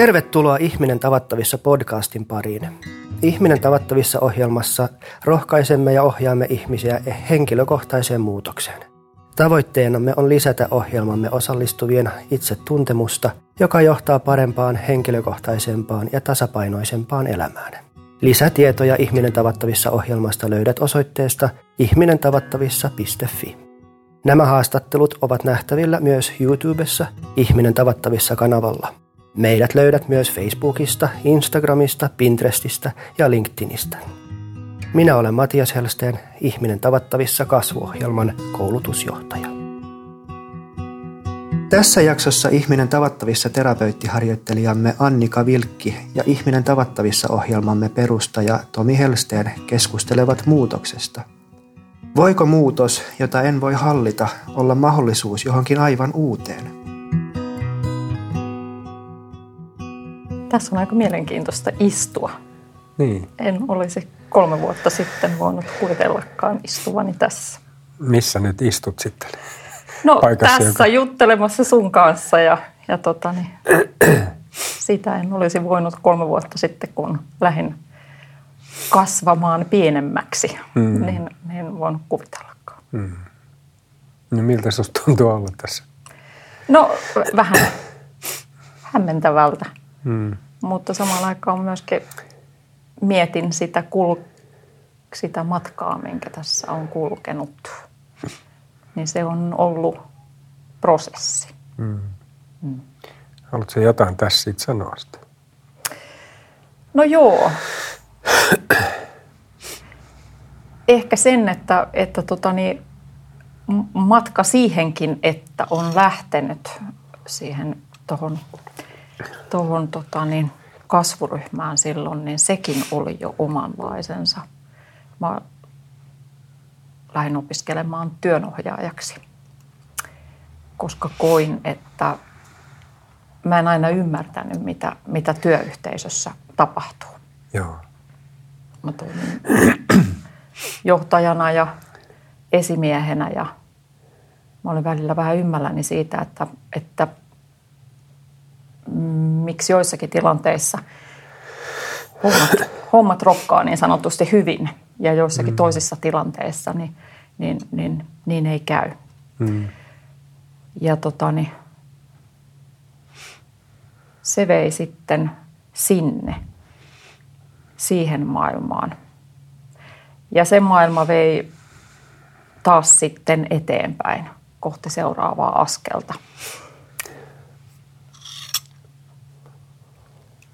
Tervetuloa Ihminen tavattavissa podcastin pariin. Ihminen tavattavissa ohjelmassa rohkaisemme ja ohjaamme ihmisiä henkilökohtaiseen muutokseen. Tavoitteenamme on lisätä ohjelmamme osallistuvien itsetuntemusta, joka johtaa parempaan, henkilökohtaisempaan ja tasapainoisempaan elämään. Lisätietoja Ihminen tavattavissa ohjelmasta löydät osoitteesta ihminentavattavissa.fi. Nämä haastattelut ovat nähtävillä myös YouTubessa Ihminen tavattavissa kanavalla. Meidät löydät myös Facebookista, Instagramista, Pinterestistä ja LinkedInistä. Minä olen Matias Helsteen, Ihminen tavattavissa kasvuohjelman koulutusjohtaja. Tässä jaksossa Ihminen tavattavissa terapeuttiharjoittelijamme Annika Vilkki ja Ihminen tavattavissa ohjelmamme perustaja Tomi Helsteen keskustelevat muutoksesta. Voiko muutos, jota en voi hallita, olla mahdollisuus johonkin aivan uuteen? Tässä on aika mielenkiintoista istua. Niin. En olisi kolme vuotta sitten voinut kuvitellakaan istuvani tässä. Missä nyt istut sitten? No Paikassa, tässä joka... juttelemassa sun kanssa ja, ja tota, niin, sitä en olisi voinut kolme vuotta sitten, kun lähdin kasvamaan pienemmäksi, mm. niin, niin voinut kuvitellakaan. Mm. No miltä sinusta tuntuu olla tässä? No vähän hämmentävältä. Mm. Mutta samalla aikaan myöskin mietin sitä, kul- sitä matkaa, minkä tässä on kulkenut. Niin se on ollut prosessi. Mm. Mm. Haluatko jotain tässä siitä sanoa sitä? No joo. Ehkä sen, että, että tota niin, matka siihenkin, että on lähtenyt siihen tuohon tuohon tota, niin, kasvuryhmään silloin, niin sekin oli jo omanlaisensa. Mä lähdin opiskelemaan työnohjaajaksi, koska koin, että mä en aina ymmärtänyt, mitä, mitä työyhteisössä tapahtuu. Joo. Mä toimin johtajana ja esimiehenä ja mä olin välillä vähän ymmälläni siitä, että, että miksi joissakin tilanteissa hommat, hommat rokkaa niin sanotusti hyvin ja joissakin mm. toisissa tilanteissa niin, niin, niin, niin ei käy. Mm. Ja tota, niin, se vei sitten sinne, siihen maailmaan. Ja se maailma vei taas sitten eteenpäin kohti seuraavaa askelta.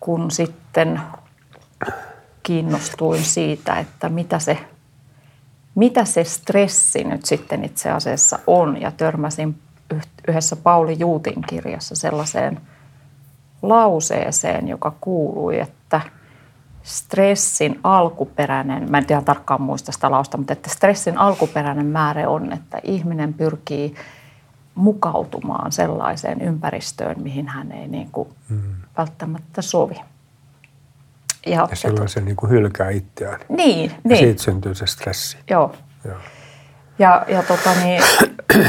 Kun sitten kiinnostuin siitä, että mitä se, mitä se stressi nyt sitten itse asiassa on. Ja törmäsin yhdessä Pauli Juutin kirjassa sellaiseen lauseeseen, joka kuului, että stressin alkuperäinen, mä en tiedä tarkkaan muista sitä lausta, mutta että stressin alkuperäinen määrä on, että ihminen pyrkii mukautumaan sellaiseen ympäristöön, mihin hän ei niin kuin mm. välttämättä sovi. Ja, ja silloin se niin kuin hylkää itseään. Niin, ja niin. siitä syntyy se stressi. Joo. Joo. Ja, ja tota niin,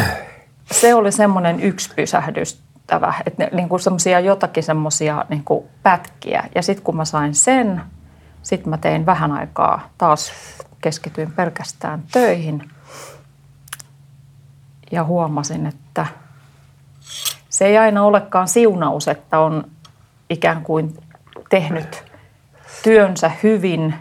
se oli semmoinen yksi pysähdystävä, että ne, niin kuin semmoisia jotakin semmoisia niin kuin pätkiä. Ja sitten kun mä sain sen, sitten mä tein vähän aikaa taas keskityin pelkästään töihin – ja huomasin, että se ei aina olekaan siunaus, että on ikään kuin tehnyt työnsä hyvin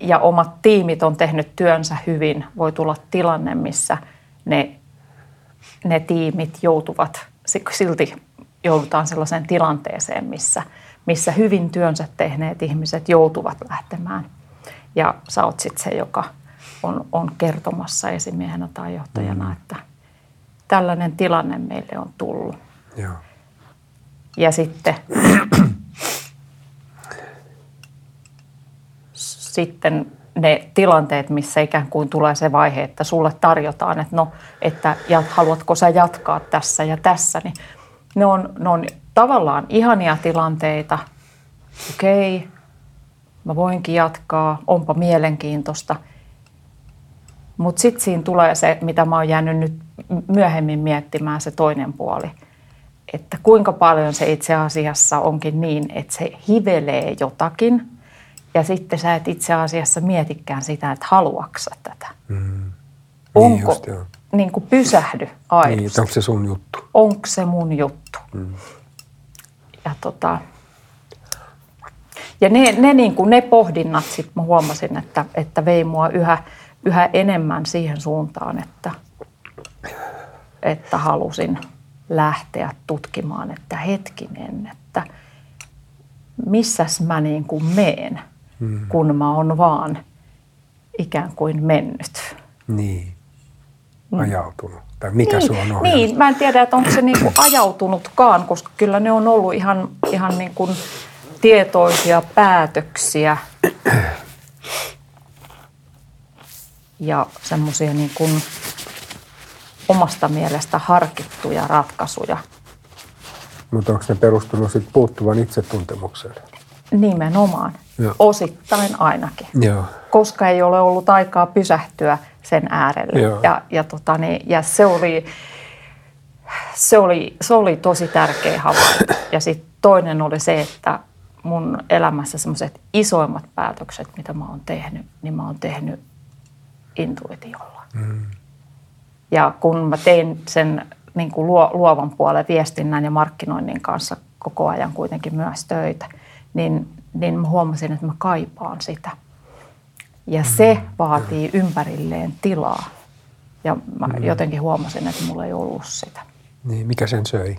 ja omat tiimit on tehnyt työnsä hyvin. Voi tulla tilanne, missä ne, ne tiimit joutuvat, silti joudutaan sellaiseen tilanteeseen, missä, missä hyvin työnsä tehneet ihmiset joutuvat lähtemään. Ja sä oot sitten se, joka – on, on kertomassa esimiehenä tai johtajana, mm. että tällainen tilanne meille on tullut. Joo. Ja sitten, sitten ne tilanteet, missä ikään kuin tulee se vaihe, että sulle tarjotaan, että no, että ja haluatko sä jatkaa tässä ja tässä, niin ne on, ne on tavallaan ihania tilanteita. Okei, okay, mä voinkin jatkaa, onpa mielenkiintoista – mutta sitten siinä tulee se, mitä mä oon jäänyt nyt myöhemmin miettimään, se toinen puoli. että kuinka paljon se itse asiassa onkin niin, että se hivelee jotakin ja sitten sä et itse asiassa mietikään sitä, että haluaksa tätä. Mm. Niin onko, just, niin kuin pysähdy aidosti. Niin, onko se sun juttu? Onko se mun juttu? Mm. Ja, tota, ja ne, ne, niin kuin ne pohdinnat sitten mä huomasin, että, että vei mua yhä, yhä enemmän siihen suuntaan, että, että halusin lähteä tutkimaan, että hetkinen, että missäs mä niin kuin meen, mm. kun mä oon vaan ikään kuin mennyt. Niin. Mm. ajautunut? Tai mikä niin, se on ohjannut? Niin, mä en tiedä, että onko se niinku ajautunutkaan, koska kyllä ne on ollut ihan, ihan niin kuin tietoisia päätöksiä ja semmoisia niin kuin omasta mielestä harkittuja ratkaisuja. Mutta onko ne perustunut sitten puuttuvan itsetuntemukseen? Nimenomaan. Joo. Osittain ainakin. Joo. Koska ei ole ollut aikaa pysähtyä – sen äärelle. Ja, ja, tota, niin, ja se, oli, se, oli, se oli tosi tärkeä havainto. Ja sitten toinen oli se, että mun elämässä semmoiset isoimmat päätökset, mitä mä oon tehnyt, niin mä oon tehnyt intuitiolla. Mm. Ja kun mä tein sen niin kuin luovan puolen viestinnän ja markkinoinnin kanssa koko ajan kuitenkin myös töitä, niin, niin mä huomasin, että mä kaipaan sitä – ja se vaatii ympärilleen tilaa. Ja mä mm. jotenkin huomasin, että mulla ei ollut sitä. Niin, mikä sen söi?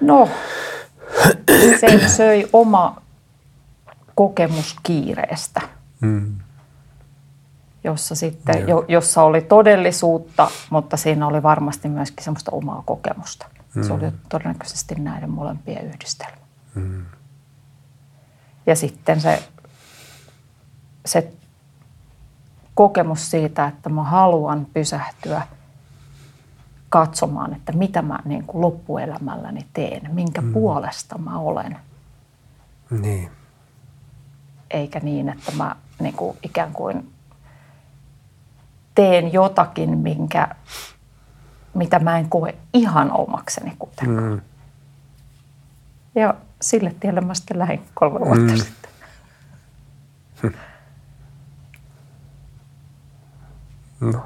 No, sen söi oma kokemus kiireestä, mm. Jossa, sitten, jo, jossa oli todellisuutta, mutta siinä oli varmasti myöskin semmoista omaa kokemusta. Mm. Se oli todennäköisesti näiden molempien yhdistelmä. Mm. Ja sitten se se kokemus siitä, että mä haluan pysähtyä katsomaan, että mitä mä niin kuin loppuelämälläni teen, minkä mm. puolesta mä olen. Niin. Eikä niin, että mä niin kuin ikään kuin teen jotakin, minkä, mitä mä en koe ihan omakseni kuitenkaan. Mm. Ja sille tielle mä sitten lähdin kolme vuotta mm. sitten. No.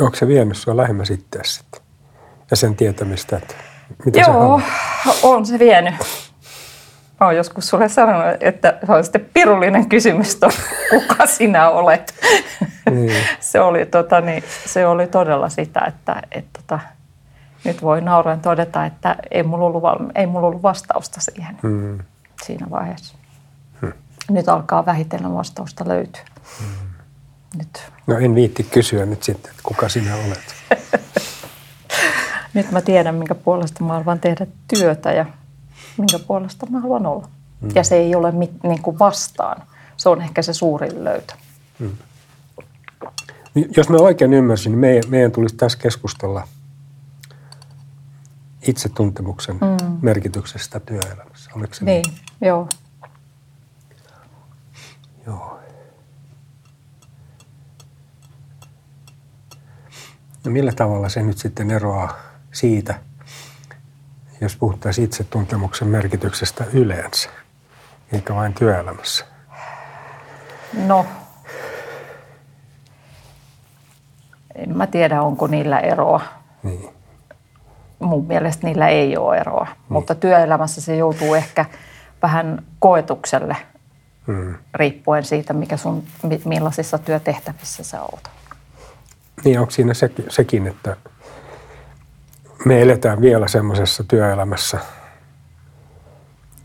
Onko se vienyt sinua lähemmä sitten sitten? Ja sen tietämistä, että mitä Joo, se on se vienyt. Mä oon joskus sulle sanonut, että se on sitten pirullinen kysymys, kuka sinä olet. Niin. se, oli, tota, niin, se oli todella sitä, että et, tota, nyt voi nauraen todeta, että ei mulla ollut, ei mulla ollut vastausta siihen hmm. siinä vaiheessa. Hmm. Nyt alkaa vähitellen vastausta löytyä. Hmm nyt. No en viitti kysyä nyt sitten, että kuka sinä olet. nyt mä tiedän, minkä puolesta mä haluan tehdä työtä ja minkä puolesta mä haluan olla. Mm. Ja se ei ole mit, niin kuin vastaan. Se on ehkä se suurin löytö. Mm. Jos mä oikein ymmärsin, niin meidän, meidän tulisi tässä keskustella itsetuntemuksen mm. merkityksestä työelämässä. Oliko se niin? niin? Joo. No millä tavalla se nyt sitten eroaa siitä, jos puhuttaisiin itsetuntemuksen merkityksestä yleensä, eikä vain työelämässä? No, en mä tiedä, onko niillä eroa. Niin. Mun mielestä niillä ei ole eroa, niin. mutta työelämässä se joutuu ehkä vähän koetukselle, hmm. riippuen siitä, mikä sun, millaisissa työtehtävissä sä oot. Niin, onko siinä se, sekin, että me eletään vielä semmoisessa työelämässä,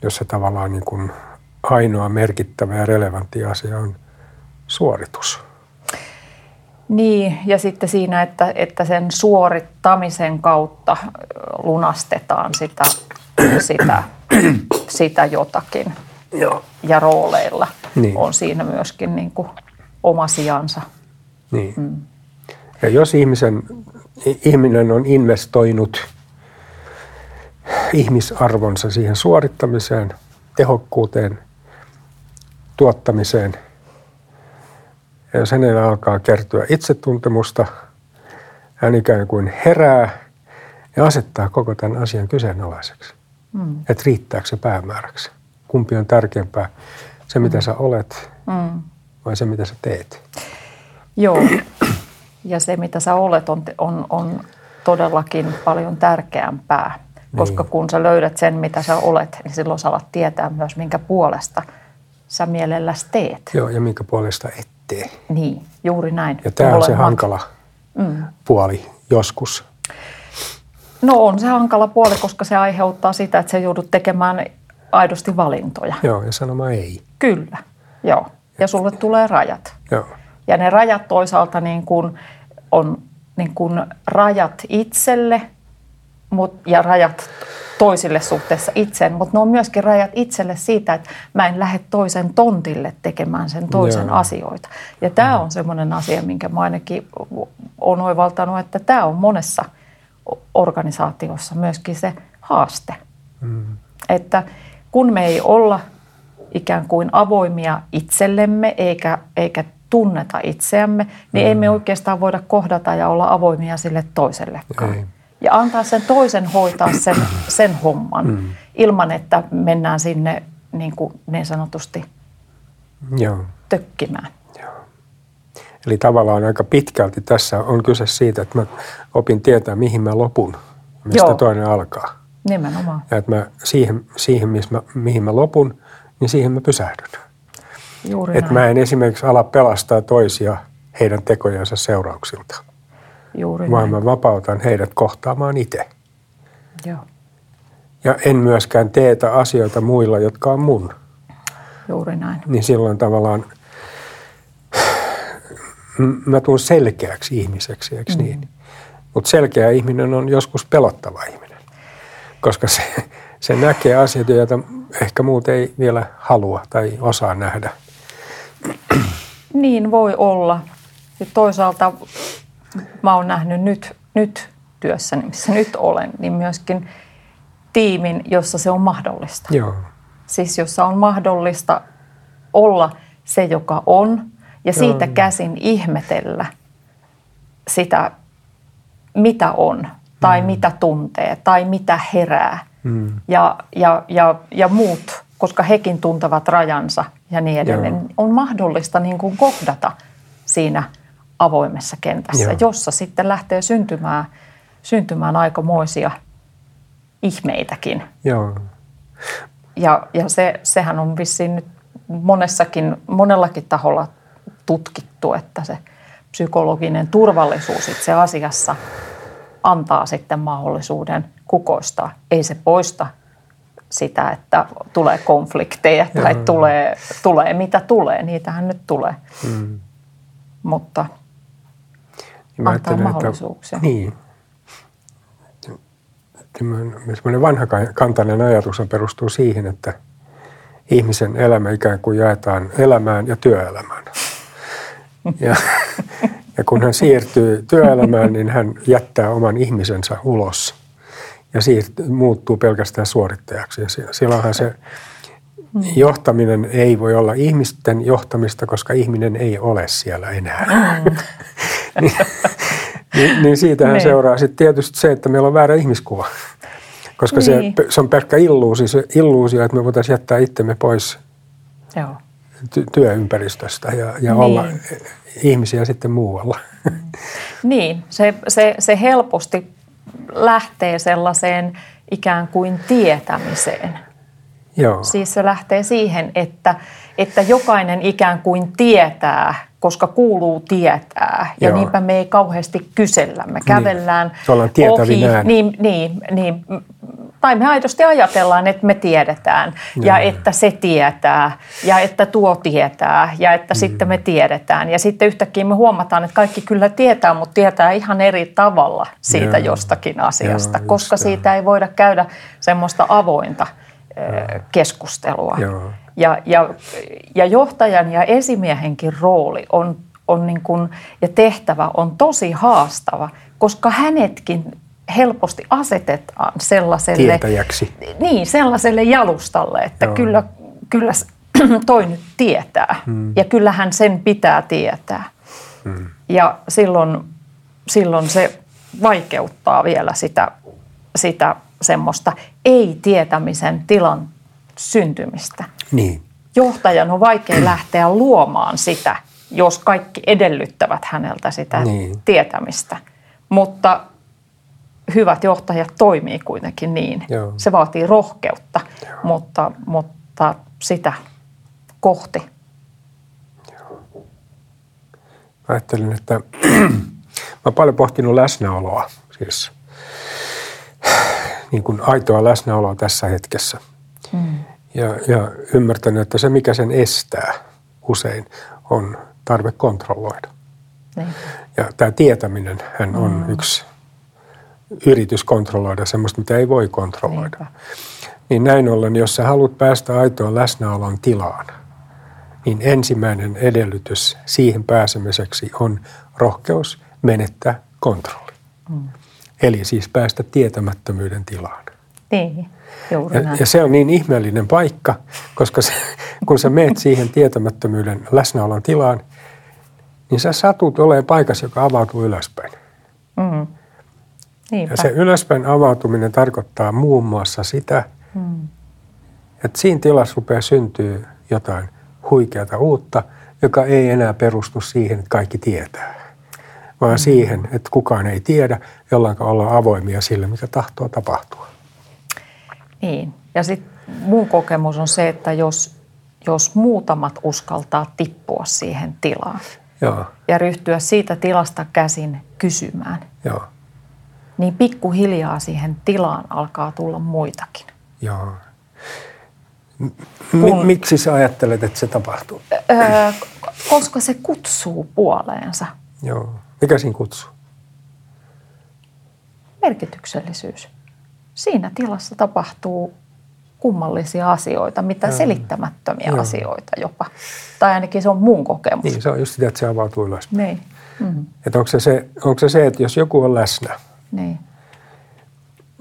jossa tavallaan niin kuin ainoa merkittävä ja relevantti asia on suoritus. Niin, ja sitten siinä, että, että sen suorittamisen kautta lunastetaan sitä, sitä, sitä jotakin. Joo. Ja rooleilla niin. on siinä myöskin niin kuin oma sijansa. Niin. Mm. Ja jos ihmisen, ihminen on investoinut ihmisarvonsa siihen suorittamiseen, tehokkuuteen, tuottamiseen, ja jos hänellä alkaa kertyä itsetuntemusta, hän ikään kuin herää ja asettaa koko tämän asian kyseenalaiseksi. Mm. Että riittääkö se päämääräksi. Kumpi on tärkeämpää, se mitä mm. sä olet mm. vai se mitä sä teet? Joo, ja se mitä sä olet on, on, on todellakin paljon tärkeämpää. Koska niin. kun sä löydät sen, mitä sä olet, niin silloin sä alat tietää myös, minkä puolesta sä mielelläsi teet. Joo, ja minkä puolesta et tee. Niin, juuri näin. Ja tämä on se hankala mm. puoli joskus. No on se hankala puoli, koska se aiheuttaa sitä, että sä joudut tekemään aidosti valintoja. Joo, ja sanomaan ei. Kyllä, joo. Ja sulle tulee rajat. Joo. Ja ne rajat toisaalta niin kuin on niin kuin rajat itselle mut, ja rajat toisille suhteessa itseen, mutta ne on myöskin rajat itselle siitä, että mä en lähde toisen tontille tekemään sen toisen Joo. asioita. Ja tämä on semmoinen asia, minkä mä ainakin olen oivaltanut, että tämä on monessa organisaatiossa myöskin se haaste. Mm. Että kun me ei olla ikään kuin avoimia itsellemme eikä, eikä tunneta itseämme, niin mm. ei me oikeastaan voida kohdata ja olla avoimia sille toisellekaan. Ei. Ja antaa sen toisen hoitaa sen, sen homman mm. ilman, että mennään sinne niin, kuin niin sanotusti Joo. tökkimään. Joo. Eli tavallaan aika pitkälti tässä on kyse siitä, että mä opin tietää, mihin mä lopun, mistä Joo. toinen alkaa. Nimenomaan. Ja että mä siihen, siihen missä mä, mihin mä lopun, niin siihen mä pysähdyn. Juuri että mä en esimerkiksi ala pelastaa toisia heidän tekojensa seurauksilta. Juuri vaan näin. mä vapautan heidät kohtaamaan itse. Joo. Ja en myöskään teetä asioita muilla, jotka on mun. Juuri näin. Niin silloin tavallaan mä tuun selkeäksi ihmiseksi, eikö mm. niin? Mutta selkeä ihminen on joskus pelottava ihminen, koska se, se näkee asioita, joita ehkä muut ei vielä halua tai osaa nähdä. Niin voi olla. Ja toisaalta mä oon nähnyt nyt, nyt työssäni, missä nyt olen, niin myöskin tiimin, jossa se on mahdollista. Joo. Siis jossa on mahdollista olla se, joka on, ja siitä Joo. käsin ihmetellä sitä, mitä on, tai mm. mitä tuntee, tai mitä herää, mm. ja, ja, ja, ja muut, koska hekin tuntevat rajansa ja niin edelleen. Joo. On mahdollista niin kuin kohdata siinä – avoimessa kentässä, Joo. jossa sitten lähtee syntymään, syntymään aikamoisia ihmeitäkin. Joo. Ja, ja se, sehän on vissiin nyt monessakin, monellakin taholla tutkittu, että se psykologinen turvallisuus itse asiassa antaa sitten mahdollisuuden kukoistaa. Ei se poista sitä, että tulee konflikteja tai tulee, tulee mitä tulee. Niitähän nyt tulee. Mm. Mutta niin antaa mahdollisuuksia. Että, niin. Semmoinen vanha kantainen ajatus perustuu siihen, että ihmisen elämä ikään kuin jaetaan elämään ja työelämään. Ja, ja kun hän siirtyy työelämään, niin hän jättää oman ihmisensä ulos ja siirtyy, muuttuu pelkästään suorittajaksi. Ja silloinhan se johtaminen ei voi olla ihmisten johtamista, koska ihminen ei ole siellä enää. Mm. niin, niin, niin siitähän niin. seuraa sitten tietysti se, että meillä on väärä ihmiskuva. Koska niin. se, se on pelkkä illuusio, se illuusio, että me voitaisiin jättää itsemme pois Joo. Ty- työympäristöstä ja, ja niin. olla ihmisiä sitten muualla. Niin, se, se, se helposti lähtee sellaiseen ikään kuin tietämiseen. Joo. Siis se lähtee siihen, että, että jokainen ikään kuin tietää, koska kuuluu tietää. Ja Joo. niinpä me ei kauheasti kysellä. Me niin. kävellään niin. ohi. Niin, niin, niin, tai me aidosti ajatellaan, että me tiedetään Joo. ja että se tietää ja että tuo tietää ja että mm. sitten me tiedetään. Ja sitten yhtäkkiä me huomataan, että kaikki kyllä tietää, mutta tietää ihan eri tavalla siitä Joo. jostakin asiasta, Joo, koska siitä ei voida käydä semmoista avointa – keskustelua. Joo. Ja, ja, ja johtajan ja esimiehenkin rooli on, on niin kuin, ja tehtävä on tosi haastava, koska hänetkin helposti asetetaan sellaiselle, Tietäjäksi. Niin, sellaiselle jalustalle, että Joo. kyllä, kyllä toi nyt tietää hmm. ja kyllähän sen pitää tietää. Hmm. Ja silloin, silloin se vaikeuttaa vielä sitä sitä semmoista ei-tietämisen tilan syntymistä. Niin. Johtajan on vaikea lähteä luomaan sitä, jos kaikki edellyttävät häneltä sitä Niin. tietämistä. Mutta hyvät johtajat toimii kuitenkin niin. Joo. Se vaatii rohkeutta, mutta, mutta sitä kohti. Mä ajattelin, että mä oon paljon pohtinut läsnäoloa, siis niin kuin aitoa läsnäoloa tässä hetkessä. Mm. Ja, ja ymmärtänyt, että se mikä sen estää usein on tarve kontrolloida. Niin. Ja tämä tietäminen hän on mm. yksi yritys kontrolloida semmoista, mitä ei voi kontrolloida. Niin näin ollen, jos sä haluat päästä aitoon läsnäolon tilaan, niin ensimmäinen edellytys siihen pääsemiseksi on rohkeus menettää kontrolli. Mm. Eli siis päästä tietämättömyyden tilaan. Niin, Ja, ja se on niin ihmeellinen paikka, koska se, kun sä meet siihen tietämättömyyden läsnäolon tilaan, niin sä satut olemaan paikassa, joka avautuu ylöspäin. Mm. Niinpä. Ja se ylöspäin avautuminen tarkoittaa muun muassa sitä, Mm. että siinä tilassa rupeaa syntyy jotain huikeata uutta, joka ei enää perustu siihen, että kaikki tietää, vaan mm. siihen, että kukaan ei tiedä, jolloin ollaan avoimia sille, mitä tahtoo tapahtua. Niin. Ja sitten mun kokemus on se, että jos, jos muutamat uskaltaa tippua siihen tilaan Joo, ja ryhtyä siitä tilasta käsin kysymään, joo, niin pikkuhiljaa siihen tilaan alkaa tulla muitakin. joo. M- miksi sä ajattelet, että se tapahtuu? Öö, koska se kutsuu puoleensa. Joo. Mikä siinä kutsuu? Merkityksellisyys. Siinä tilassa tapahtuu kummallisia asioita, mitä selittämättömiä Joo. asioita jopa. Tai ainakin se on mun kokemus. Niin, se on just sitä, että se avautuu ylöspäin. Niin. Mm. Että onko, se se, onko se se, että jos joku on läsnä, niin.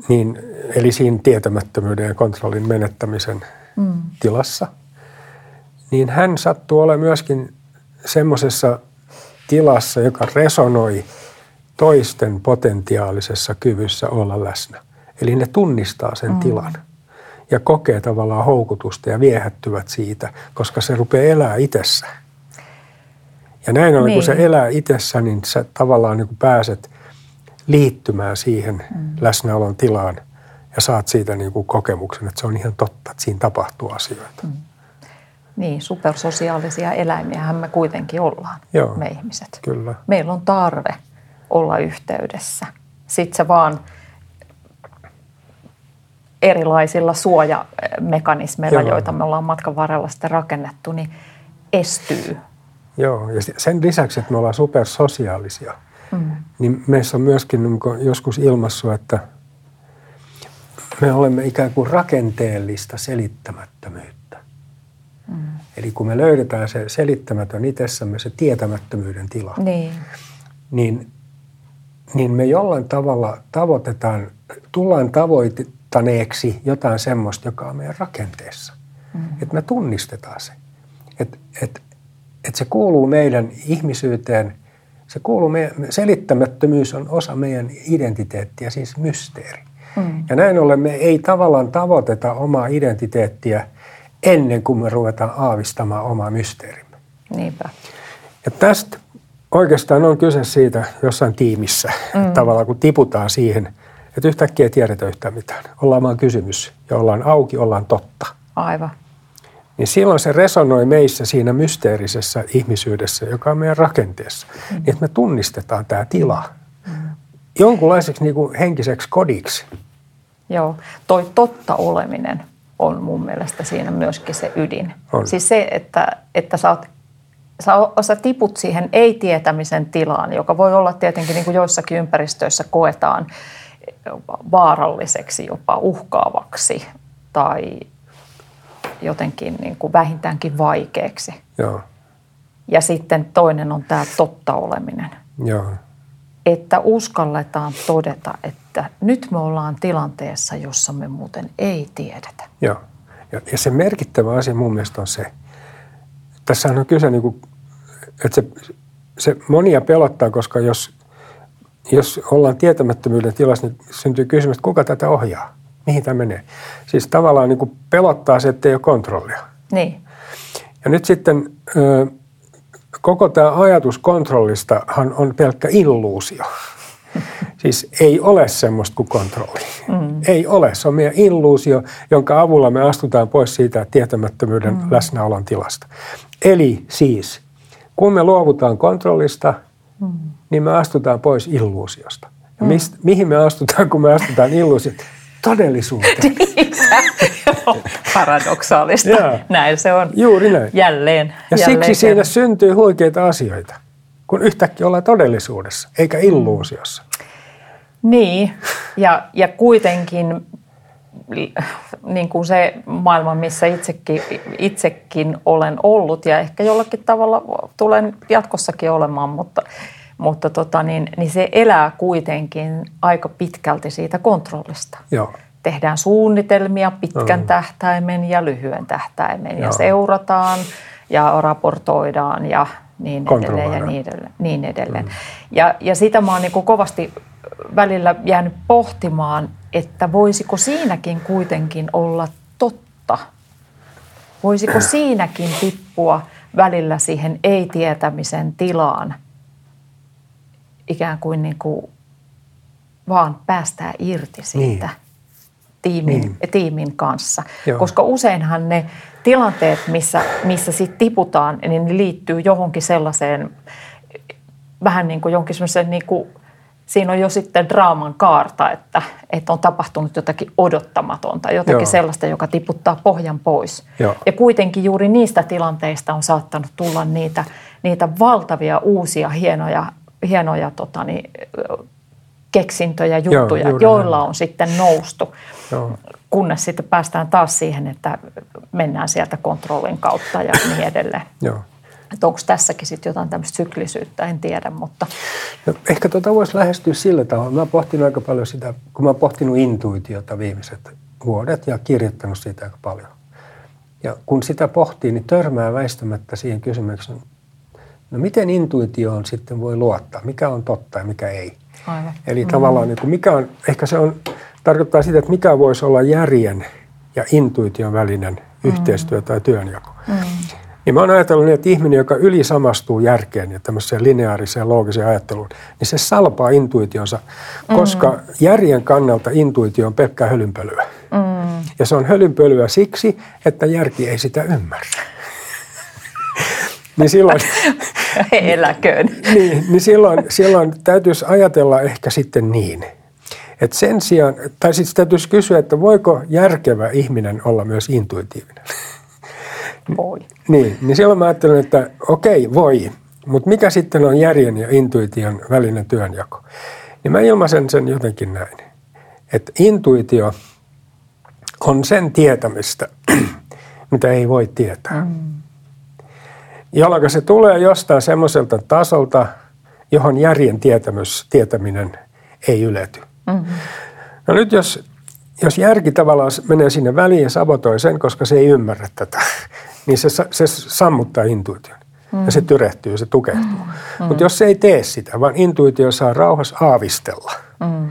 niin, eli siinä tietämättömyyden ja kontrollin menettämisen Mm. tilassa, niin hän sattuu olemaan myöskin semmoisessa tilassa, joka resonoi toisten potentiaalisessa kyvyssä olla läsnä. Eli ne tunnistaa sen mm. tilan ja kokee tavallaan houkutusta ja viehättyvät siitä, koska se rupeaa elää itsessä. Ja näin ollen, niin. kun se Niin. elää itsessä, niin sä tavallaan niin kuin pääset liittymään siihen mm. läsnäolon tilaan ja saat siitä niin kuin kokemuksen, että se on ihan totta, että siinä tapahtuu asioita. Mm. Niin, supersosiaalisia eläimiähän me kuitenkin ollaan, Joo. me ihmiset. Kyllä. Meillä on tarve olla yhteydessä. Sitten se vaan erilaisilla suojamekanismeilla, Joo. joita me ollaan matkan varrella sitten rakennettu, niin estyy. Joo, ja sen lisäksi, että me ollaan supersosiaalisia, mm. niin meissä on myöskin niin joskus ilmassu, että me olemme ikään kuin rakenteellista selittämättömyyttä. Mm. Eli kun me löydetään se selittämätön itsessämme, se tietämättömyyden tila, Niin, niin, niin me jollain tavalla tavoitetaan, tullaan tavoittaneeksi jotain semmoista, joka on meidän rakenteessa. Mm. Että me tunnistetaan se. Että et, et se kuuluu meidän ihmisyyteen, se kuuluu meidän, selittämättömyys on osa meidän identiteettiä, siis mysteeri. Mm. Ja näin ollen me ei tavallaan tavoiteta omaa identiteettiä ennen kuin me ruvetaan aavistamaan omaa mysteerimme. niinpä. Ja tästä oikeastaan on kyse siitä jossain tiimissä, mm. että tavallaan kun tiputaan siihen, että yhtäkkiä ei tiedetä yhtään mitään. Ollaan vaan kysymys ja ollaan auki, ollaan totta. Aivan. Niin silloin se resonoi meissä siinä mysteerisessä ihmisyydessä, joka on meidän rakenteessa. Mm. Niin että me tunnistetaan tämä tila mm. jonkunlaiseksi niin kuin henkiseksi kodiksi. Joo, toi totta oleminen on mun mielestä siinä myöskin se ydin. On. Siis se, että, että sä, oot, sä, o- sä tiput siihen ei-tietämisen tilaan, joka voi olla tietenkin niin kuin joissakin ympäristöissä koetaan vaaralliseksi, jopa uhkaavaksi tai jotenkin niin kuin vähintäänkin vaikeaksi. Joo, Ja sitten toinen on tämä totta oleminen joo, että uskalletaan todeta, että nyt me ollaan tilanteessa, jossa me muuten ei tiedetä. joo. Ja, ja se merkittävä asia mun mielestä on se, Tässähän on kyse, niin kuin, että se, se monia pelottaa, koska jos, jos ollaan tietämättömyyden tilassa, niin syntyy kysymys, että kuka tätä ohjaa? Mihin tämä menee? Siis tavallaan niin kuin pelottaa se, että ei ole kontrollia. Niin. Ja nyt sitten koko tämä ajatus kontrollistahan on pelkkä illuusio. Siis ei ole semmoista kuin kontrolli. Mm. Ei ole. Se on meidän illuusio, jonka avulla me astutaan pois siitä tietämättömyyden mm. läsnäolon tilasta. Eli siis, kun me luovutaan kontrollista, mm. niin me astutaan pois illuusiosta. Ja mm. mist, mihin me astutaan, kun me astutaan illuusiosta? Todellisuuteen. Paradoksaalista. näin se on. Juuri näin. Jälleen. Ja jälleen siksi siinä syntyy huikeita asioita, kun yhtäkkiä ollaan todellisuudessa, eikä illuusiossa. Niin, ja, ja kuitenkin niin kuin se maailma, missä itsekin, itsekin olen ollut ja ehkä jollakin tavalla tulen jatkossakin olemaan, mutta, mutta tota, niin, niin se elää kuitenkin aika pitkälti siitä kontrollista. Joo. Tehdään suunnitelmia pitkän mm. tähtäimen ja lyhyen tähtäimen Joo. ja seurataan ja raportoidaan ja niin edelleen ja niin edelleen. Niin edelleen. Mm. Ja, ja sitä mä oon niin kovasti välillä jäänyt pohtimaan, että voisiko siinäkin kuitenkin olla totta. Voisiko siinäkin tippua välillä siihen ei-tietämisen tilaan, ikään kuin, niin kuin vaan päästää irti siitä niin. Tiimin, niin. tiimin kanssa. Joo. Koska useinhan ne tilanteet, missä, missä sit tiputaan, niin ne liittyy johonkin sellaiseen, vähän niin kuin jonkin sellaiseen niin kuin – siinä on jo sitten draaman kaarta, että, että on tapahtunut jotakin odottamatonta, jotakin Joo. sellaista, joka tiputtaa pohjan pois. Joo. Ja kuitenkin juuri niistä tilanteista on saattanut tulla niitä, niitä valtavia uusia hienoja, hienoja tota niin, keksintöjä, juttuja, Joo, joilla näin. on sitten noustu. Joo. Kunnes sitten päästään taas siihen, että mennään sieltä kontrollin kautta ja niin edelleen. Joo. Että onko tässäkin sitten jotain tämmöistä syklisyyttä, en tiedä, mutta... No, ehkä tuota voisi lähestyä sillä tavalla. Mä oon pohtinut aika paljon sitä, kun mä oon pohtinut intuitiota viimeiset vuodet ja kirjoittanut siitä aika paljon. Ja kun sitä pohtii, niin törmää väistämättä siihen kysymykseen, no miten intuitioon sitten voi luottaa? Mikä on totta ja mikä ei? Aivan. Eli mm. tavallaan niin kuin mikä on, ehkä se on, tarkoittaa sitä, että mikä voisi olla järjen ja intuition välinen mm. yhteistyö tai työnjako. Mm. Niin mä oon ajatellut niin, että ihminen, joka yli samastuu järkeen ja tämmöiseen lineaariseen loogiseen ajatteluun, niin se salpaa intuitionsa, koska mm. järjen kannalta intuitio on pelkkää hölynpölyä. Mm. Ja se on hölynpölyä siksi, että järki ei sitä ymmärrä. Niin silloin, Eläköön. niin, niin silloin, silloin täytyisi ajatella ehkä sitten niin, että sen sijaan, tai sitten täytyisi kysyä, että voiko järkevä ihminen olla myös intuitiivinen voi. Niin, niin silloin mä ajattelen, että okei, voi, mutta mikä sitten on järjen ja intuition välinen työnjako? Niin mä ilmaisen sen jotenkin näin, että intuitio on sen tietämistä, mitä ei voi tietää. Mm. Jolloin se tulee jostain semmoiselta tasolta, johon järjen tietämys, tietäminen ei ylety. Mm-hmm. No nyt jos, jos järki tavallaan menee sinne väliin ja sabotoi sen, koska se ei ymmärrä tätä, niin se, se sammuttaa intuition. Mm. Ja se mm. tyrehtyy, se tukehtuu. Mm. Mutta jos se ei tee sitä, vaan intuitio saa rauhassa aavistella, mm.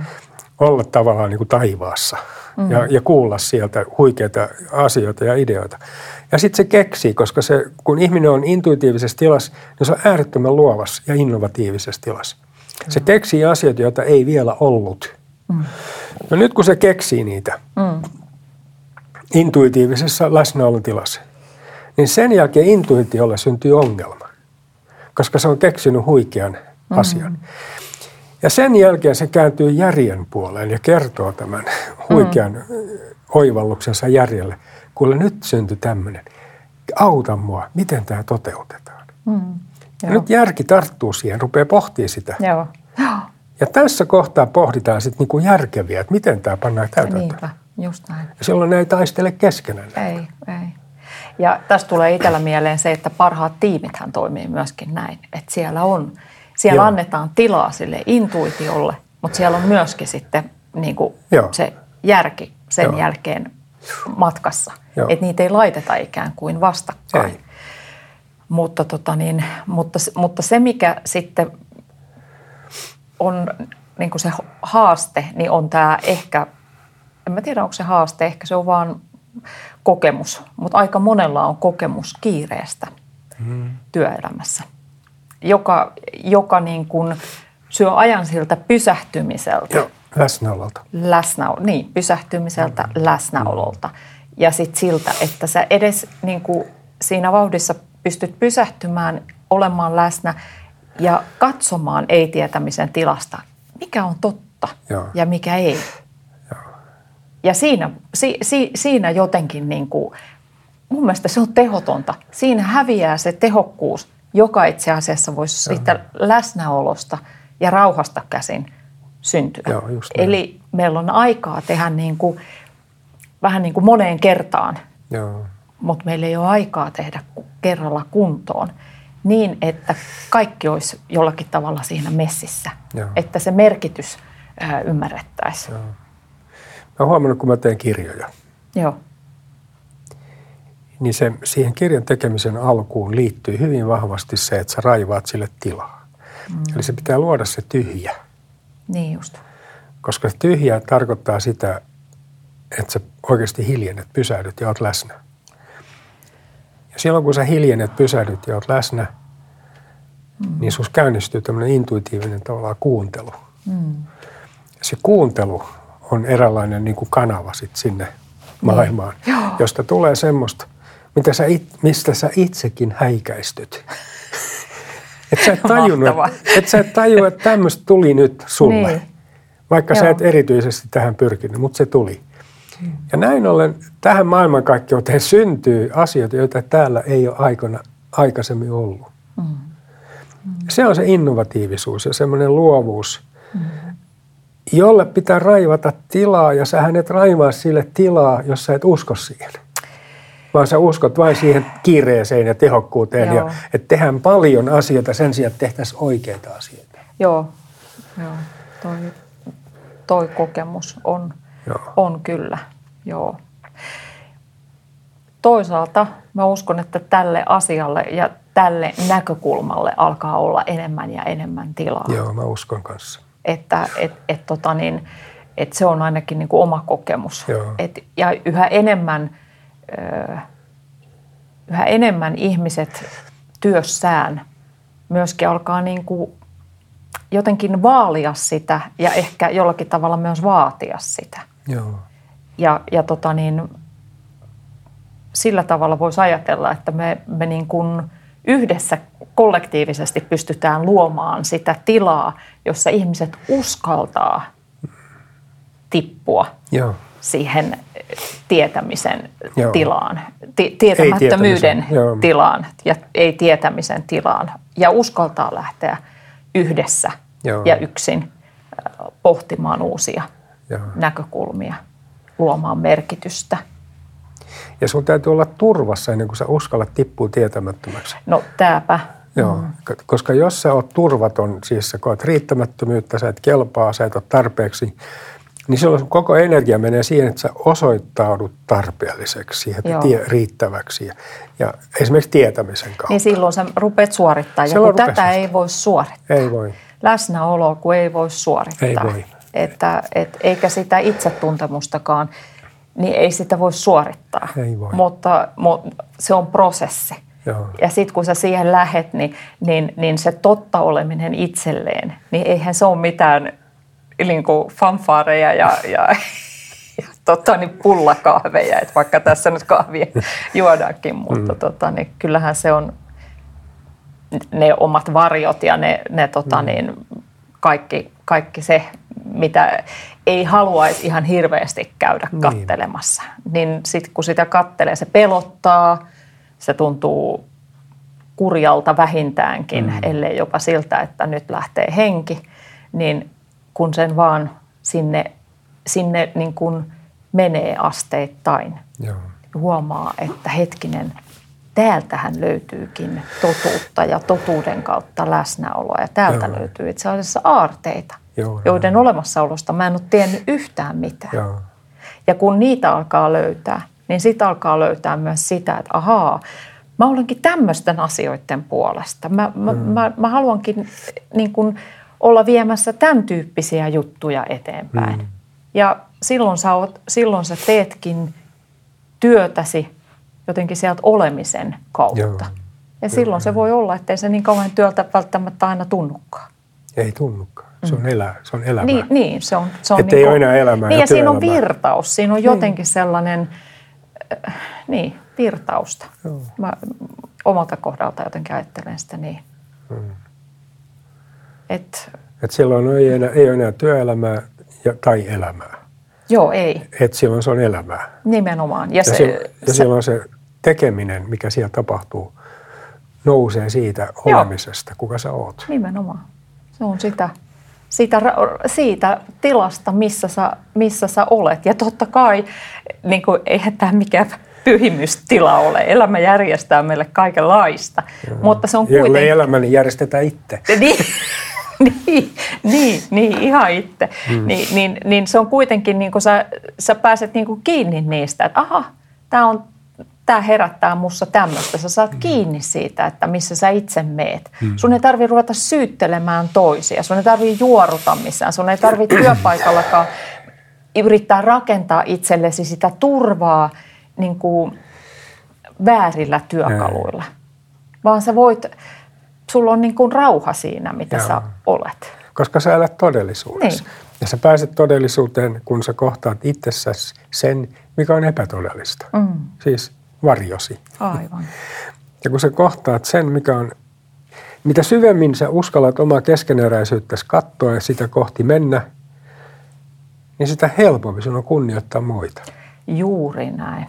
olla tavallaan niin kuin taivaassa mm. ja, ja kuulla sieltä huikeita asioita ja ideoita. Ja sitten se keksii, koska se, kun ihminen on intuitiivisessa tilassa, niin se on äärettömän luovassa ja innovatiivisessa tilassa. Mm. Se keksii asioita, joita ei vielä ollut. Mm. No nyt kun se keksii niitä mm. intuitiivisessa läsnäolon tilassa – niin sen jälkeen intuitiolle syntyy ongelma, koska se on keksinyt huikean mm-hmm. asian. Ja sen jälkeen se kääntyy järjen puoleen ja kertoo tämän huikean mm. oivalluksensa järjelle. Kuule, nyt syntyi tämmöinen. Auta mua, miten tämä toteutetaan. Mm. Ja nyt järki tarttuu siihen, rupeaa pohtimaan sitä. Joo. Ja tässä kohtaa pohditaan sitten niinku järkeviä, että miten tämä pannaan täytäntöön. Niinpä, just näin. Ja silloin ne ei taistele keskenään. Ei, ei. Ja tästä tulee itsellä mieleen se, että parhaat tiimithän toimii myöskin näin. Että siellä on, siellä Joo. annetaan tilaa sille intuitiolle, mutta siellä on myöskin sitten niin kuin se järki sen Joo. jälkeen matkassa. Että niitä ei laiteta ikään kuin vastakkain. Ei. Mutta, tota niin, mutta, mutta se, mikä sitten on niin kuin se haaste, niin on tämä ehkä, en mä tiedä onko se haaste, ehkä se on vaan kokemus, mutta aika monella on kokemus kiireestä mm. työelämässä, joka, joka niin kuin syö ajan siltä pysähtymiseltä. Joo, läsnäololta. Läsnä, niin, pysähtymiseltä, mm. läsnäololta. Ja sitten siltä, että sä edes niin kuin siinä vauhdissa pystyt pysähtymään, olemaan läsnä ja katsomaan ei-tietämisen tilasta, mikä on totta Joo. ja mikä ei. Joo. Ja siinä, si, si, siinä jotenkin niin kuin, mun mielestä se on tehotonta. Siinä häviää se tehokkuus, joka itse asiassa voisi siitä läsnäolosta ja rauhasta käsin syntyä. Joo, Eli meillä on aikaa tehdä niin kuin, vähän niin kuin moneen kertaan, Joo. mutta meillä ei ole aikaa tehdä kerralla kuntoon niin, että kaikki olisi jollakin tavalla siinä messissä, Joo. että se merkitys ää, ymmärrettäisiin. Joo. Mä oon huomannut, kun mä teen kirjoja. Joo. Niin se, siihen kirjan tekemisen alkuun liittyy hyvin vahvasti se, että sä raivaat sille tilaa. Mm. Eli se pitää luoda se tyhjä. Niin just. Koska se tyhjä tarkoittaa sitä, että sä oikeasti hiljennet, pysähdyt ja oot läsnä. Ja silloin kun sä hiljennet, pysähdyt ja oot läsnä, mm. niin sus käynnistyy tämmöinen intuitiivinen tavallaan kuuntelu. Mm. Se kuuntelu on eräänlainen niin kuin kanava sit sinne niin. maailmaan, josta tulee semmoista, mitä sä it, mistä sä itsekin häikäistyt. Että sä et tajunnut, et sä et tajua, että tämmöistä tuli nyt sulle. Niin. Vaikka Joo. sä et erityisesti tähän pyrkinyt, mutta se tuli. Ja näin ollen tähän maailmankaikkeuteen syntyy asioita, joita täällä ei ole aikana, aikaisemmin ollut. Mm. Mm. Se on se innovatiivisuus ja semmoinen luovuus, mm. jolle pitää raivata tilaa ja sä hänet raivaa sille tilaa, jos sä et usko siihen. Vaan sä uskot vain siihen kiireeseen ja tehokkuuteen Joo. ja että tehdään paljon asioita sen sijaan, että tehtäisiin oikeita asioita. Joo, Joo. Toi, toi kokemus on – Joo. On kyllä, joo. Toisaalta mä uskon, että tälle asialle ja tälle näkökulmalle alkaa olla enemmän ja enemmän tilaa. Joo, mä uskon kanssa. Että et, et, tota niin, et se on ainakin niin kuin oma kokemus. Joo. Et, ja yhä enemmän, yhä enemmän ihmiset työssään myöskin alkaa niin kuin jotenkin vaalia sitä ja ehkä jollakin tavalla myös vaatia sitä. Joo. Ja, ja tota niin, sillä tavalla voisi ajatella, että me, me niin kuin yhdessä kollektiivisesti pystytään luomaan sitä tilaa, jossa ihmiset uskaltaa tippua Joo. Siihen tietämisen Joo. tilaan, ti- tietämättömyyden tilaan ja ei tietämisen tilaan ja uskaltaa lähteä yhdessä Joo. ja yksin pohtimaan uusia Joo. näkökulmia, luomaan merkitystä. Ja sun täytyy olla turvassa ennen kuin sä uskallat tippua tietämättömäksi. No tääpä. Joo, mm. koska jos sä oot turvaton, siis sä koet riittämättömyyttä, sä et kelpaa, sä et ole tarpeeksi, niin silloin koko energia menee siihen, että sä osoittaudut tarpeelliseksi ja tie, riittäväksi ja, ja esimerkiksi tietämisen kautta. Niin silloin sä rupeat suorittamaan ja kun tätä ei voi suorittaa. Ei voi. Läsnäolo, kun ei voi suorittaa. Ei voi että et, eikä sitä itsetuntemustakaan, niin ei sitä voi suorittaa. Ei voi. Mutta, mutta se on prosessi. Joo. Ja sitten kun sä siihen lähet, niin, niin, niin se totta oleminen itselleen, niin eihän se ole mitään niin kuin fanfaareja ja, ja, ja tota, niin pullakahveja, että vaikka tässä nyt kahvia juodaankin, mutta mm. tota, niin kyllähän se on ne omat varjot ja ne, ne tota, mm. niin, kaikki, kaikki se, mitä ei haluaisi ihan hirveästi käydä niin. kattelemassa. Niin sitten kun sitä kattelee, se pelottaa, se tuntuu kurjalta vähintäänkin, mm. ellei jopa siltä, että nyt lähtee henki, niin kun sen vaan sinne, sinne niin kuin menee asteittain, Joo. huomaa, että hetkinen, täältähän löytyykin totuutta ja totuuden kautta läsnäoloa ja täältä Joo. löytyy itse asiassa aarteita. Joo, joiden joo. olemassaolosta mä en ole tiennyt yhtään mitään. Joo. Ja kun niitä alkaa löytää, niin sitten alkaa löytää myös sitä, että ahaa, mä olenkin tämmöisten asioiden puolesta. Mä, mä, mm. mä, mä haluankin niin kuin olla viemässä tämän tyyppisiä juttuja eteenpäin. Mm. Ja silloin sä, oot, silloin sä teetkin työtäsi jotenkin sieltä olemisen kautta. Joo. Ja silloin se voi olla, ettei se niin kauan työltä välttämättä aina tunnukaan. Ei tunnukaan. Se on, mm. elä, se on elämä. Niin, niin se on. Se on Että niin ei enää elämää Niin ja, ja siinä on virtaus. Siinä on niin. jotenkin niin. sellainen, äh, niin, virtausta. Joo. Mä omalta kohdalta jotenkin ajattelen sitä niin. Hmm. Et, Et silloin ei, enää, ei ole enää työelämää ja, tai elämää. Joo, ei. Et silloin se on elämää. Nimenomaan. Ja, ja, se, se, ja silloin se tekeminen, mikä siellä tapahtuu, nousee siitä olemisesta, joo. kuka sä oot. Nimenomaan. Se on sitä, siitä, siitä tilasta, missä sä, missä sä olet. Ja totta kai, niin kuin, eihän tämä mikään pyhimystila ole. Elämä järjestää meille kaikenlaista. Joo. Mutta se on kuitenkin... Jolle elämä, niin järjestetään itse. niin, niin, niin, niin, ihan itse. Hmm. Niin, niin, niin se on kuitenkin, niin kuin sä, sä pääset niin kuin kiinni niistä, että aha, tämä on tämä herättää mussa tämmöistä. Sä saat mm. kiinni siitä, että missä sä itse meet. Mm. Sun ei tarvitse ruveta syyttelemään toisia. Sun ei tarvitse juoruta missään. Sun ei tarvitse työpaikallakaan yrittää rakentaa itsellesi sitä turvaa niin kuin väärillä työkaluilla. Vaan sä voit, sulla on niin kuin rauha siinä, mitä Joo. sä olet. Koska sä elät todellisuudessa. Niin. Ja sä pääset todellisuuteen, kun sä kohtaat itsessäsi sen, mikä on epätodellista. Mm. Siis varjosi. Aivan. Ja kun sä kohtaat sen, mikä on, mitä syvemmin sä uskallat omaa keskeneräisyyttäsi katsoa ja sitä kohti mennä, niin sitä helpompi sun on kunnioittaa muita. Juuri näin.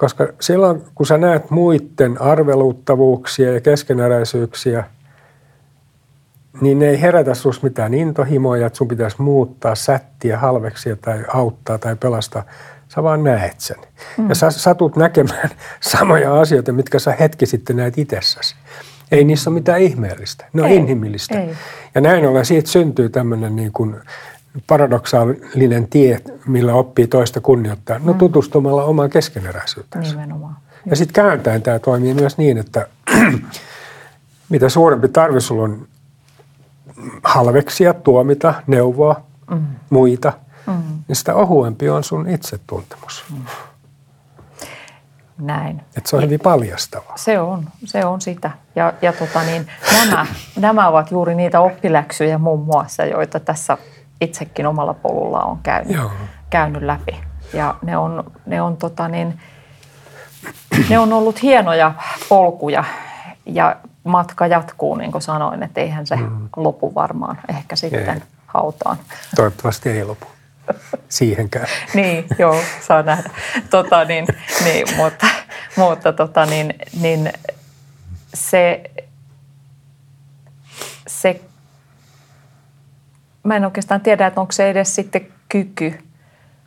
Koska silloin, kun sä näet muiden arveluttavuuksia ja keskeneräisyyksiä, niin ne ei herätä sus mitään intohimoja, että sun pitäisi muuttaa, sättiä, halveksia tai auttaa tai pelastaa – Sä vaan näet sen. Mm. Ja sä satut näkemään samoja asioita, mitkä sä hetki sitten näet itsessäsi. Ei niissä ole mitään ihmeellistä. Ne on ei, inhimillistä. Ei. Ja näin ollen siitä syntyy tämmöinen niin kuin paradoksaalinen tie, millä oppii toista kunnioittaa. No mm. tutustumalla omaan keskeneräisyytensä. Nimenomaan. Ja sitten kääntäen tämä toimii myös niin, että mitä suurempi tarve sulla on halveksia, tuomita, neuvoa mm. muita – mm. niin sitä ohuempi on sun itsetuntemus. Mm. Näin. Et se on hyvin paljastavaa. Se on, se on sitä. Ja, ja tota niin, nämä, nämä ovat juuri niitä oppiläksyjä muun muassa, joita tässä itsekin omalla polulla on käynyt, käynyt läpi. Ja ne on, ne on, tota niin, ne on ollut hienoja polkuja ja matka jatkuu, niin kuin sanoin, että eihän se mm. lopu varmaan ehkä sitten ei. hautaan. Toivottavasti ei lopu siihenkään. niin, joo, saa nähdä. Tota, niin, niin, mutta mutta tota, niin, niin se, se, mä en oikeastaan tiedä, että onko se edes sitten kyky.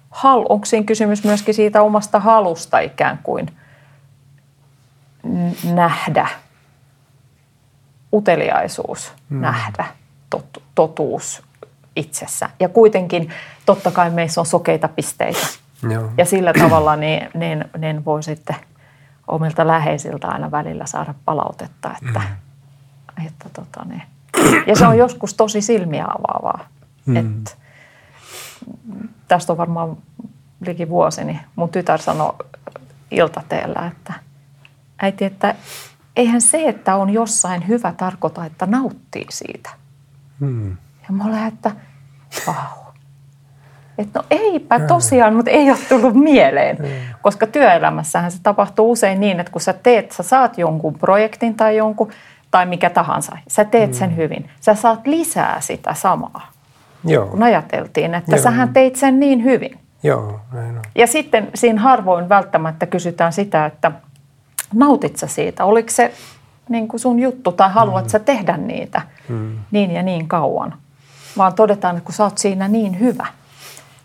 Hal, onko siinä kysymys myöskin siitä omasta halusta ikään kuin nähdä, uteliaisuus hmm. nähdä, tot, totuus itsessä. Ja kuitenkin totta kai meissä on sokeita pisteitä. Joo. Ja sillä tavalla niin, niin, niin voi sitten omilta läheisiltä aina välillä saada palautetta, että, mm. että tota niin. Ja se on joskus tosi silmiä avaavaa. Mm. Että, tästä on varmaan liki vuosi, niin mun tytär sanoi iltateellä, että äiti, että eihän se, että on jossain hyvä tarkoita, että nauttii siitä. Mm. Ja mä olen, että vau. Että no eipä tosiaan, mutta ei ole tullut mieleen. Koska työelämässähän se tapahtuu usein niin, että kun sä teet, sä saat jonkun projektin tai jonkun, tai mikä tahansa, sä teet sen mm. hyvin. Sä saat lisää sitä samaa. Joo. Kun ajateltiin, että Joo. sähän teit sen niin hyvin. Joo, näin on. Ja sitten siinä harvoin välttämättä kysytään sitä, että nautit sä siitä? Oliko se niin kuin sun juttu tai haluat mm. sä tehdä niitä mm. niin ja niin kauan? vaan todetaan, että kun sä oot siinä niin hyvä,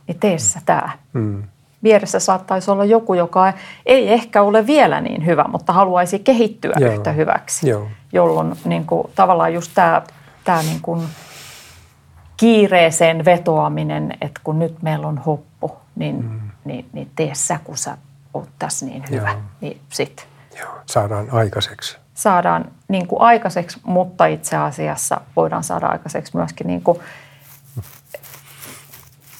niin tee sä tämä. Mm. Vieressä saattaisi olla joku, joka ei ehkä ole vielä niin hyvä, mutta haluaisi kehittyä Joo. yhtä hyväksi. Joo. Jolloin niin kuin, tavallaan just tämä, tämä niin kuin kiireeseen vetoaminen, että kun nyt meillä on hoppu, niin, mm. niin, niin tee sä, kun sä oot tässä niin hyvä. Joo. Niin sit. Joo, saadaan aikaiseksi. saadaan niin kuin aikaiseksi, mutta itse asiassa voidaan saada aikaiseksi myöskin niin kuin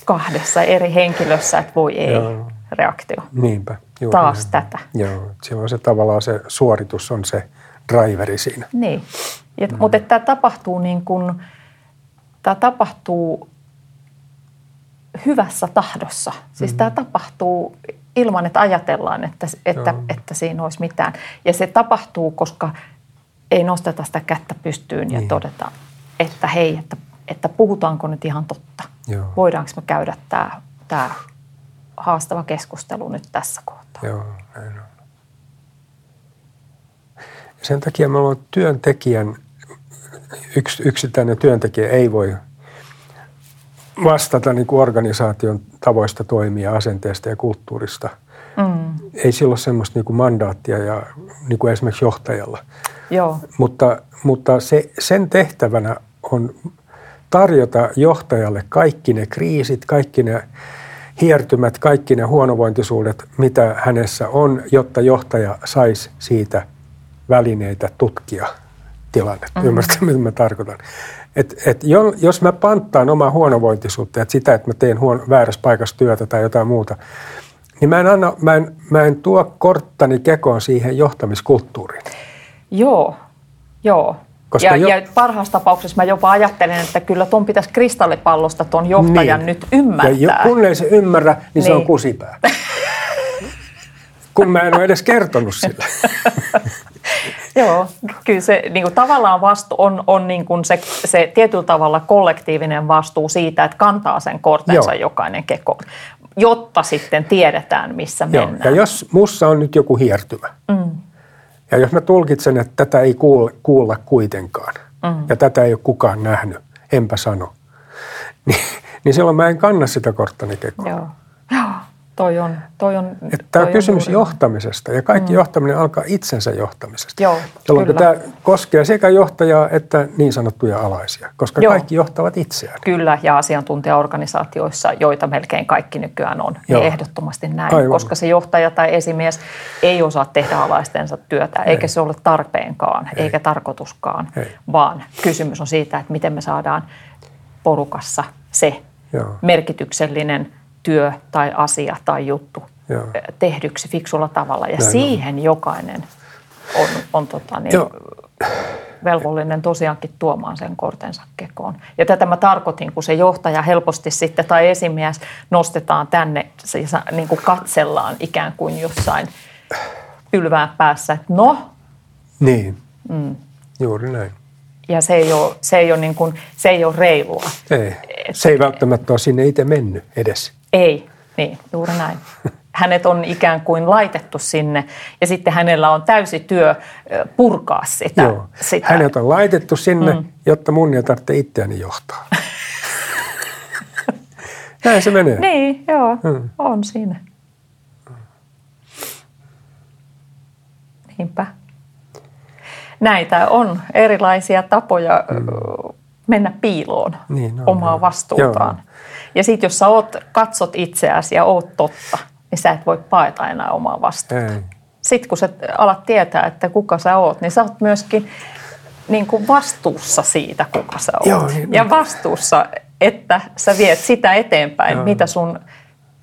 kahdessa eri henkilössä, että voi ei Joo. reaktio. Niinpä. Juuri Taas näin. tätä. Joo, silloin se tavallaan se suoritus on se driveri siinä. Niin. Ja, Mutta että tämä tapahtuu niin kuin, tämä tapahtuu hyvässä tahdossa. Siis tämä tapahtuu ilman, että ajatellaan, että, että, Joo. että siinä olisi mitään. Ja se tapahtuu, koska ei nosteta sitä kättä pystyyn ja Niin. todeta, että hei, että, että puhutaanko nyt ihan totta. Joo. Voidaanko me käydä tämä, tämä haastava keskustelu nyt tässä kohtaa. Joo, näin on. Sen takia mä luulen, että työntekijän, yks, yksittäinen työntekijä ei voi vastata niin kuin organisaation tavoista toimia, asenteesta ja kulttuurista. Mm. Ei sillä ole semmoista niin kuin mandaattia ja niin kuin esimerkiksi johtajalla. Joo, Mutta, mutta se, sen tehtävänä on tarjota johtajalle kaikki ne kriisit, kaikki ne hiertymät, kaikki ne huonovointisuudet, mitä hänessä on, jotta johtaja saisi siitä välineitä tutkia tilannetta. Mm-hmm. Ymmärrätkö, mitä mä tarkoitan? Et, et jo, jos mä panttaan omaa huonovointisuutta, että sitä, että mä teen huono, väärässä paikassa työtä tai jotain muuta, niin mä en, anna, mä en, mä en tuo korttani kekoon siihen johtamiskulttuuriin. Joo, joo. Koska ja, jo- ja parhaassa tapauksessa mä jopa ajattelen, että kyllä tuon pitäisi kristallipallosta tuon johtajan Niin. nyt ymmärtää. Ja jo, kun ei se ymmärrä, niin, niin. se on Niin. kusipää. kun mä en ole edes kertonut sille. Joo, kyllä se niin kuin tavallaan vastu on, on niin kuin se, se tietyllä tavalla kollektiivinen vastuu siitä, että kantaa sen kortensa Joo. jokainen keko, jotta sitten tiedetään, missä Joo. mennään. Ja jos mussa on nyt joku hiertymä, mm. Ja jos mä tulkitsen, että tätä ei kuulla, kuulla kuitenkaan, mm. ja tätä ei ole kukaan nähnyt, enpä sano, niin, niin silloin mä en kanna sitä korttani kekoon. Joo, Joo. Toi on, toi on, Että Tämä toi on kysymys juuri- johtamisesta ja kaikki mm. johtaminen alkaa itsensä johtamisesta. Joo, jolloin kyllä. tämä koskee sekä johtajaa että niin sanottuja alaisia, koska Joo. kaikki johtavat itseään. Kyllä, ja asiantuntijaorganisaatioissa, joita melkein kaikki nykyään on, Joo. niin ehdottomasti näin. Aivan. Koska se johtaja tai esimies ei osaa tehdä alaistensa työtä, eikä se ole tarpeenkaan, Ei. eikä tarkoituskaan, Ei. vaan kysymys on siitä, että miten me saadaan porukassa se Joo. merkityksellinen työ tai asia tai juttu Joo. eh, tehdyksi fiksulla tavalla. Ja Näin on. siihen jokainen on, on tota niin, Joo. velvollinen tosiaankin tuomaan sen kortensa kekoon. Ja tätä mä tarkoitin, kun se johtaja helposti sitten tai esimies nostetaan tänne, siis niin kuin katsellaan ikään kuin jossain pylvään päässä, että no, Niin, mm. juuri näin. ja se ei ole, se ei ole, niin kuin, se ei ole reilua. Ei. Se ei välttämättä ole sinne itse mennyt edes. Ei, niin, juuri näin. Hänet on ikään kuin laitettu sinne ja sitten hänellä on täysi työ purkaa sitä. Joo. sitä. Hänet on laitettu sinne, mm. jotta mun ei tarvitse itseäni johtaa. Näin se menee. Niin, joo, Mm. on siinä. Niinpä. Näitä on erilaisia tapoja mm. mennä piiloon Niin on, omaa joo. vastuutaan. Joo. Ja sitten jos sä oot, katsot itseäsi ja oot totta, niin sä et voi paeta enää omaa vastuuta. Ei. Sitten kun sä alat tietää, että kuka sä oot, niin sä oot myöskin niin kuin vastuussa siitä, kuka sä oot. Joo, niin ja vastuussa, että sä viet sitä eteenpäin, Joo. mitä sun,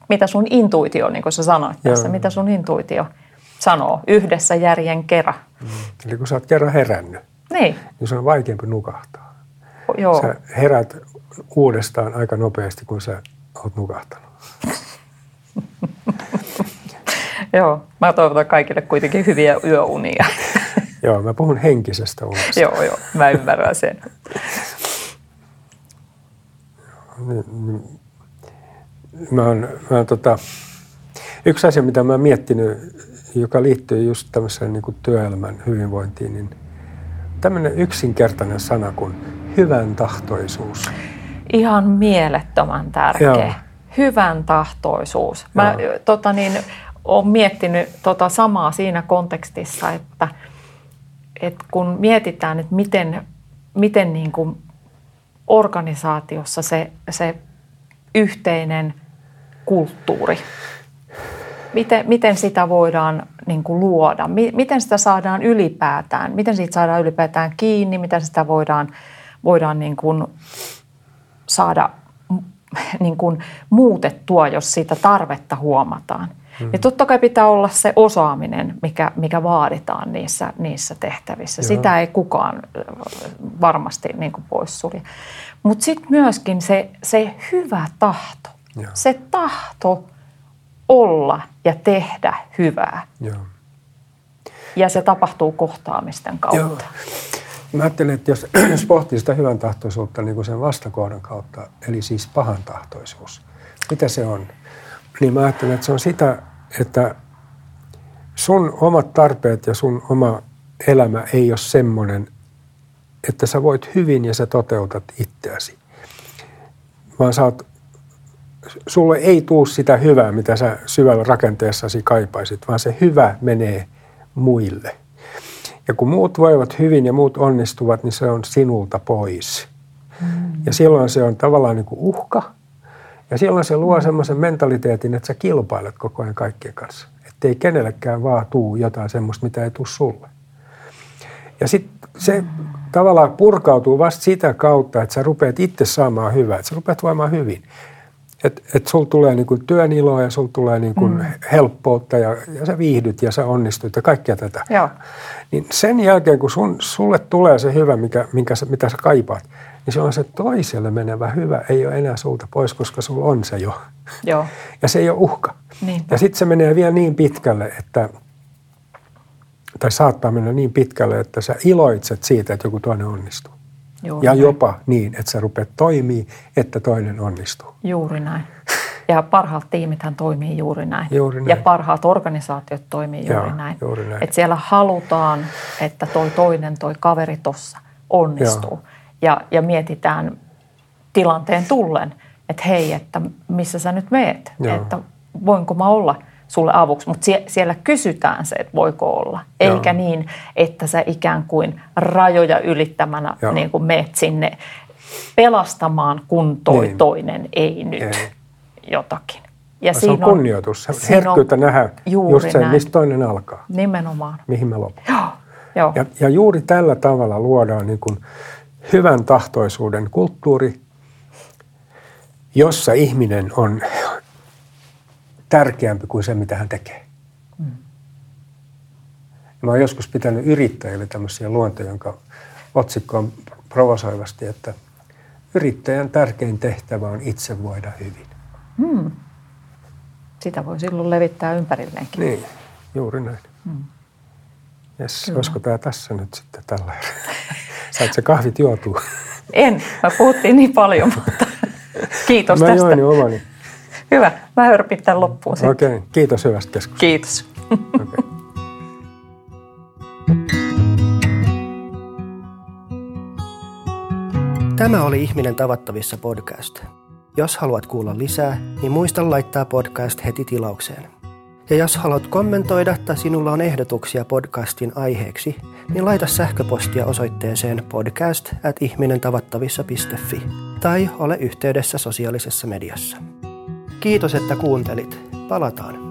mitä sun intuitio, niin kuin sä sanoit tässä, Joo. mitä sun intuitio sanoo yhdessä järjen kerran. Eli kun sä oot kerran herännyt, Niin, niin se on vaikeampi nukahtaa. joo. Sä herät uudestaan aika nopeasti, kun sä oot nukahtanut. joo. Mä toivotan kaikille kuitenkin hyviä yöunia. Joo, mä puhun henkisestä unesta. joo, joo. Mä ymmärrän sen. Mä oon, mä oon tota, yksi asia, mitä mä oon miettinyt, joka liittyy just tämmöiseen niin kuin työelämän hyvinvointiin, niin tämmöinen yksinkertainen sana kuin hyvän tahtoisuus. Ihan mielettömän tärkeä. Joo. Hyvän tahtoisuus. Mä Joo. tota niin, olen miettinyt tota samaa siinä kontekstissa, että, että kun mietitään, että miten, miten niin kuin organisaatiossa se, se yhteinen kulttuuri, miten, miten sitä voidaan niin kuin luoda? Miten sitä saadaan ylipäätään? Miten siitä saadaan ylipäätään kiinni? Miten sitä voidaan, voidaan niin kuin saada niin kuin muutettua, jos siitä tarvetta huomataan? Hmm. Ja totta kai pitää olla se osaaminen, mikä, mikä vaaditaan niissä, niissä tehtävissä. Joo. Sitä ei kukaan varmasti niin kuin poissulje. Mutta sitten myöskin se, se hyvä tahto. Joo. Se tahto olla ja tehdä hyvää. Joo. Ja se tapahtuu kohtaamisten kautta. Joo. Mä ajattelen, että jos, jos pohtii sitä hyvän tahtoisuutta niin kuin sen vastakohdan kautta, eli siis pahan tahtoisuus, mitä se on? Niin mä ajattelen, että se on sitä, että sun omat tarpeet ja sun oma elämä ei ole semmoinen, että sä voit hyvin ja sä toteutat itseäsi. Vaan sä oot sulle ei tuu sitä hyvää, mitä sä syvällä rakenteessasi kaipaisit, vaan se hyvä menee muille. Ja kun muut voivat hyvin ja muut onnistuvat, niin se on sinulta pois. Mm. Ja silloin se on tavallaan niin kuin uhka. Ja silloin se luo semmoisen mentaliteetin, että sä kilpailet koko ajan kaikkien kanssa. Että ei kenellekään vaan tuu jotain semmoista, mitä ei tule sulle. Ja sitten se mm. tavallaan purkautuu vasta sitä kautta, että sä rupeat itse saamaan hyvää, että sä rupeat voimaan hyvin että et sulla tulee niinku työn iloa ja sulla tulee niinku mm. helppoutta ja, ja sä viihdyt ja sä onnistut ja kaikkea tätä. Joo. Niin sen jälkeen, kun sun, sulle tulee se hyvä, mikä, minkä sä, mitä sä kaipaat, niin silloin se toiselle menevä hyvä ei ole enää sulta pois, koska sulla on se jo. Joo. Ja se ei ole uhka. Niinpä. Ja sitten se menee vielä niin pitkälle, että tai saattaa mennä niin pitkälle, että sä iloitset siitä, että joku toinen onnistuu. Juuri ja näin. jopa niin, että sä rupeat toimii, että toinen onnistuu. Juuri näin. Ja parhaat tiimithän toimii juuri näin. Juuri näin. Ja parhaat organisaatiot toimii juuri Joo, näin. Juuri näin. Että siellä halutaan, että toi toinen, toi kaveri tossa onnistuu. Joo. Ja, ja mietitään tilanteen tullen, että hei, että missä sä nyt meet? Joo. Että voinko mä olla – sulle avuksi, mutta sie- siellä kysytään se, että voiko olla. Joo. Eikä niin, että sä ikään kuin rajoja ylittämänä niin kuin meet sinne pelastamaan, kun toi niin. toinen ei nyt ei. jotakin. Ja se on kunnioitus, on, herkkyyttä nähdä just se, mistä toinen alkaa. Nimenomaan. Mihin me lopun. Joo. Joo. Ja, ja juuri tällä tavalla luodaan niin kuin hyvän tahtoisuuden kulttuuri, jossa ihminen on tärkeämpi kuin se, mitä hän tekee. Mm. Mä oon joskus pitänyt yrittäjille tämmöisiä luontoja, jonka otsikko on provosoivasti, että yrittäjän tärkein tehtävä on itse voida hyvin. Mm. Sitä voi silloin levittää ympärilleenkin. Niin, juuri näin. Mm. Jes, olisiko tämä tässä nyt sitten tällä Sait se kahvit juotua? En, mä puhuttiin niin paljon, mutta kiitos mä tästä. Mä join omani. Hyvä. Mä hörpin tämän loppuun sitten. Okei. Okay. Kiitos hyvästä keskustelusta. Kiitos. Okay. Tämä oli Ihminen tavattavissa podcast. Jos haluat kuulla lisää, niin muista laittaa podcast heti tilaukseen. Ja jos haluat kommentoida tai sinulla on ehdotuksia podcastin aiheeksi, niin laita sähköpostia osoitteeseen podcast at ihminentavattavissa.fi tai ole yhteydessä sosiaalisessa mediassa. Kiitos, että kuuntelit. Palataan.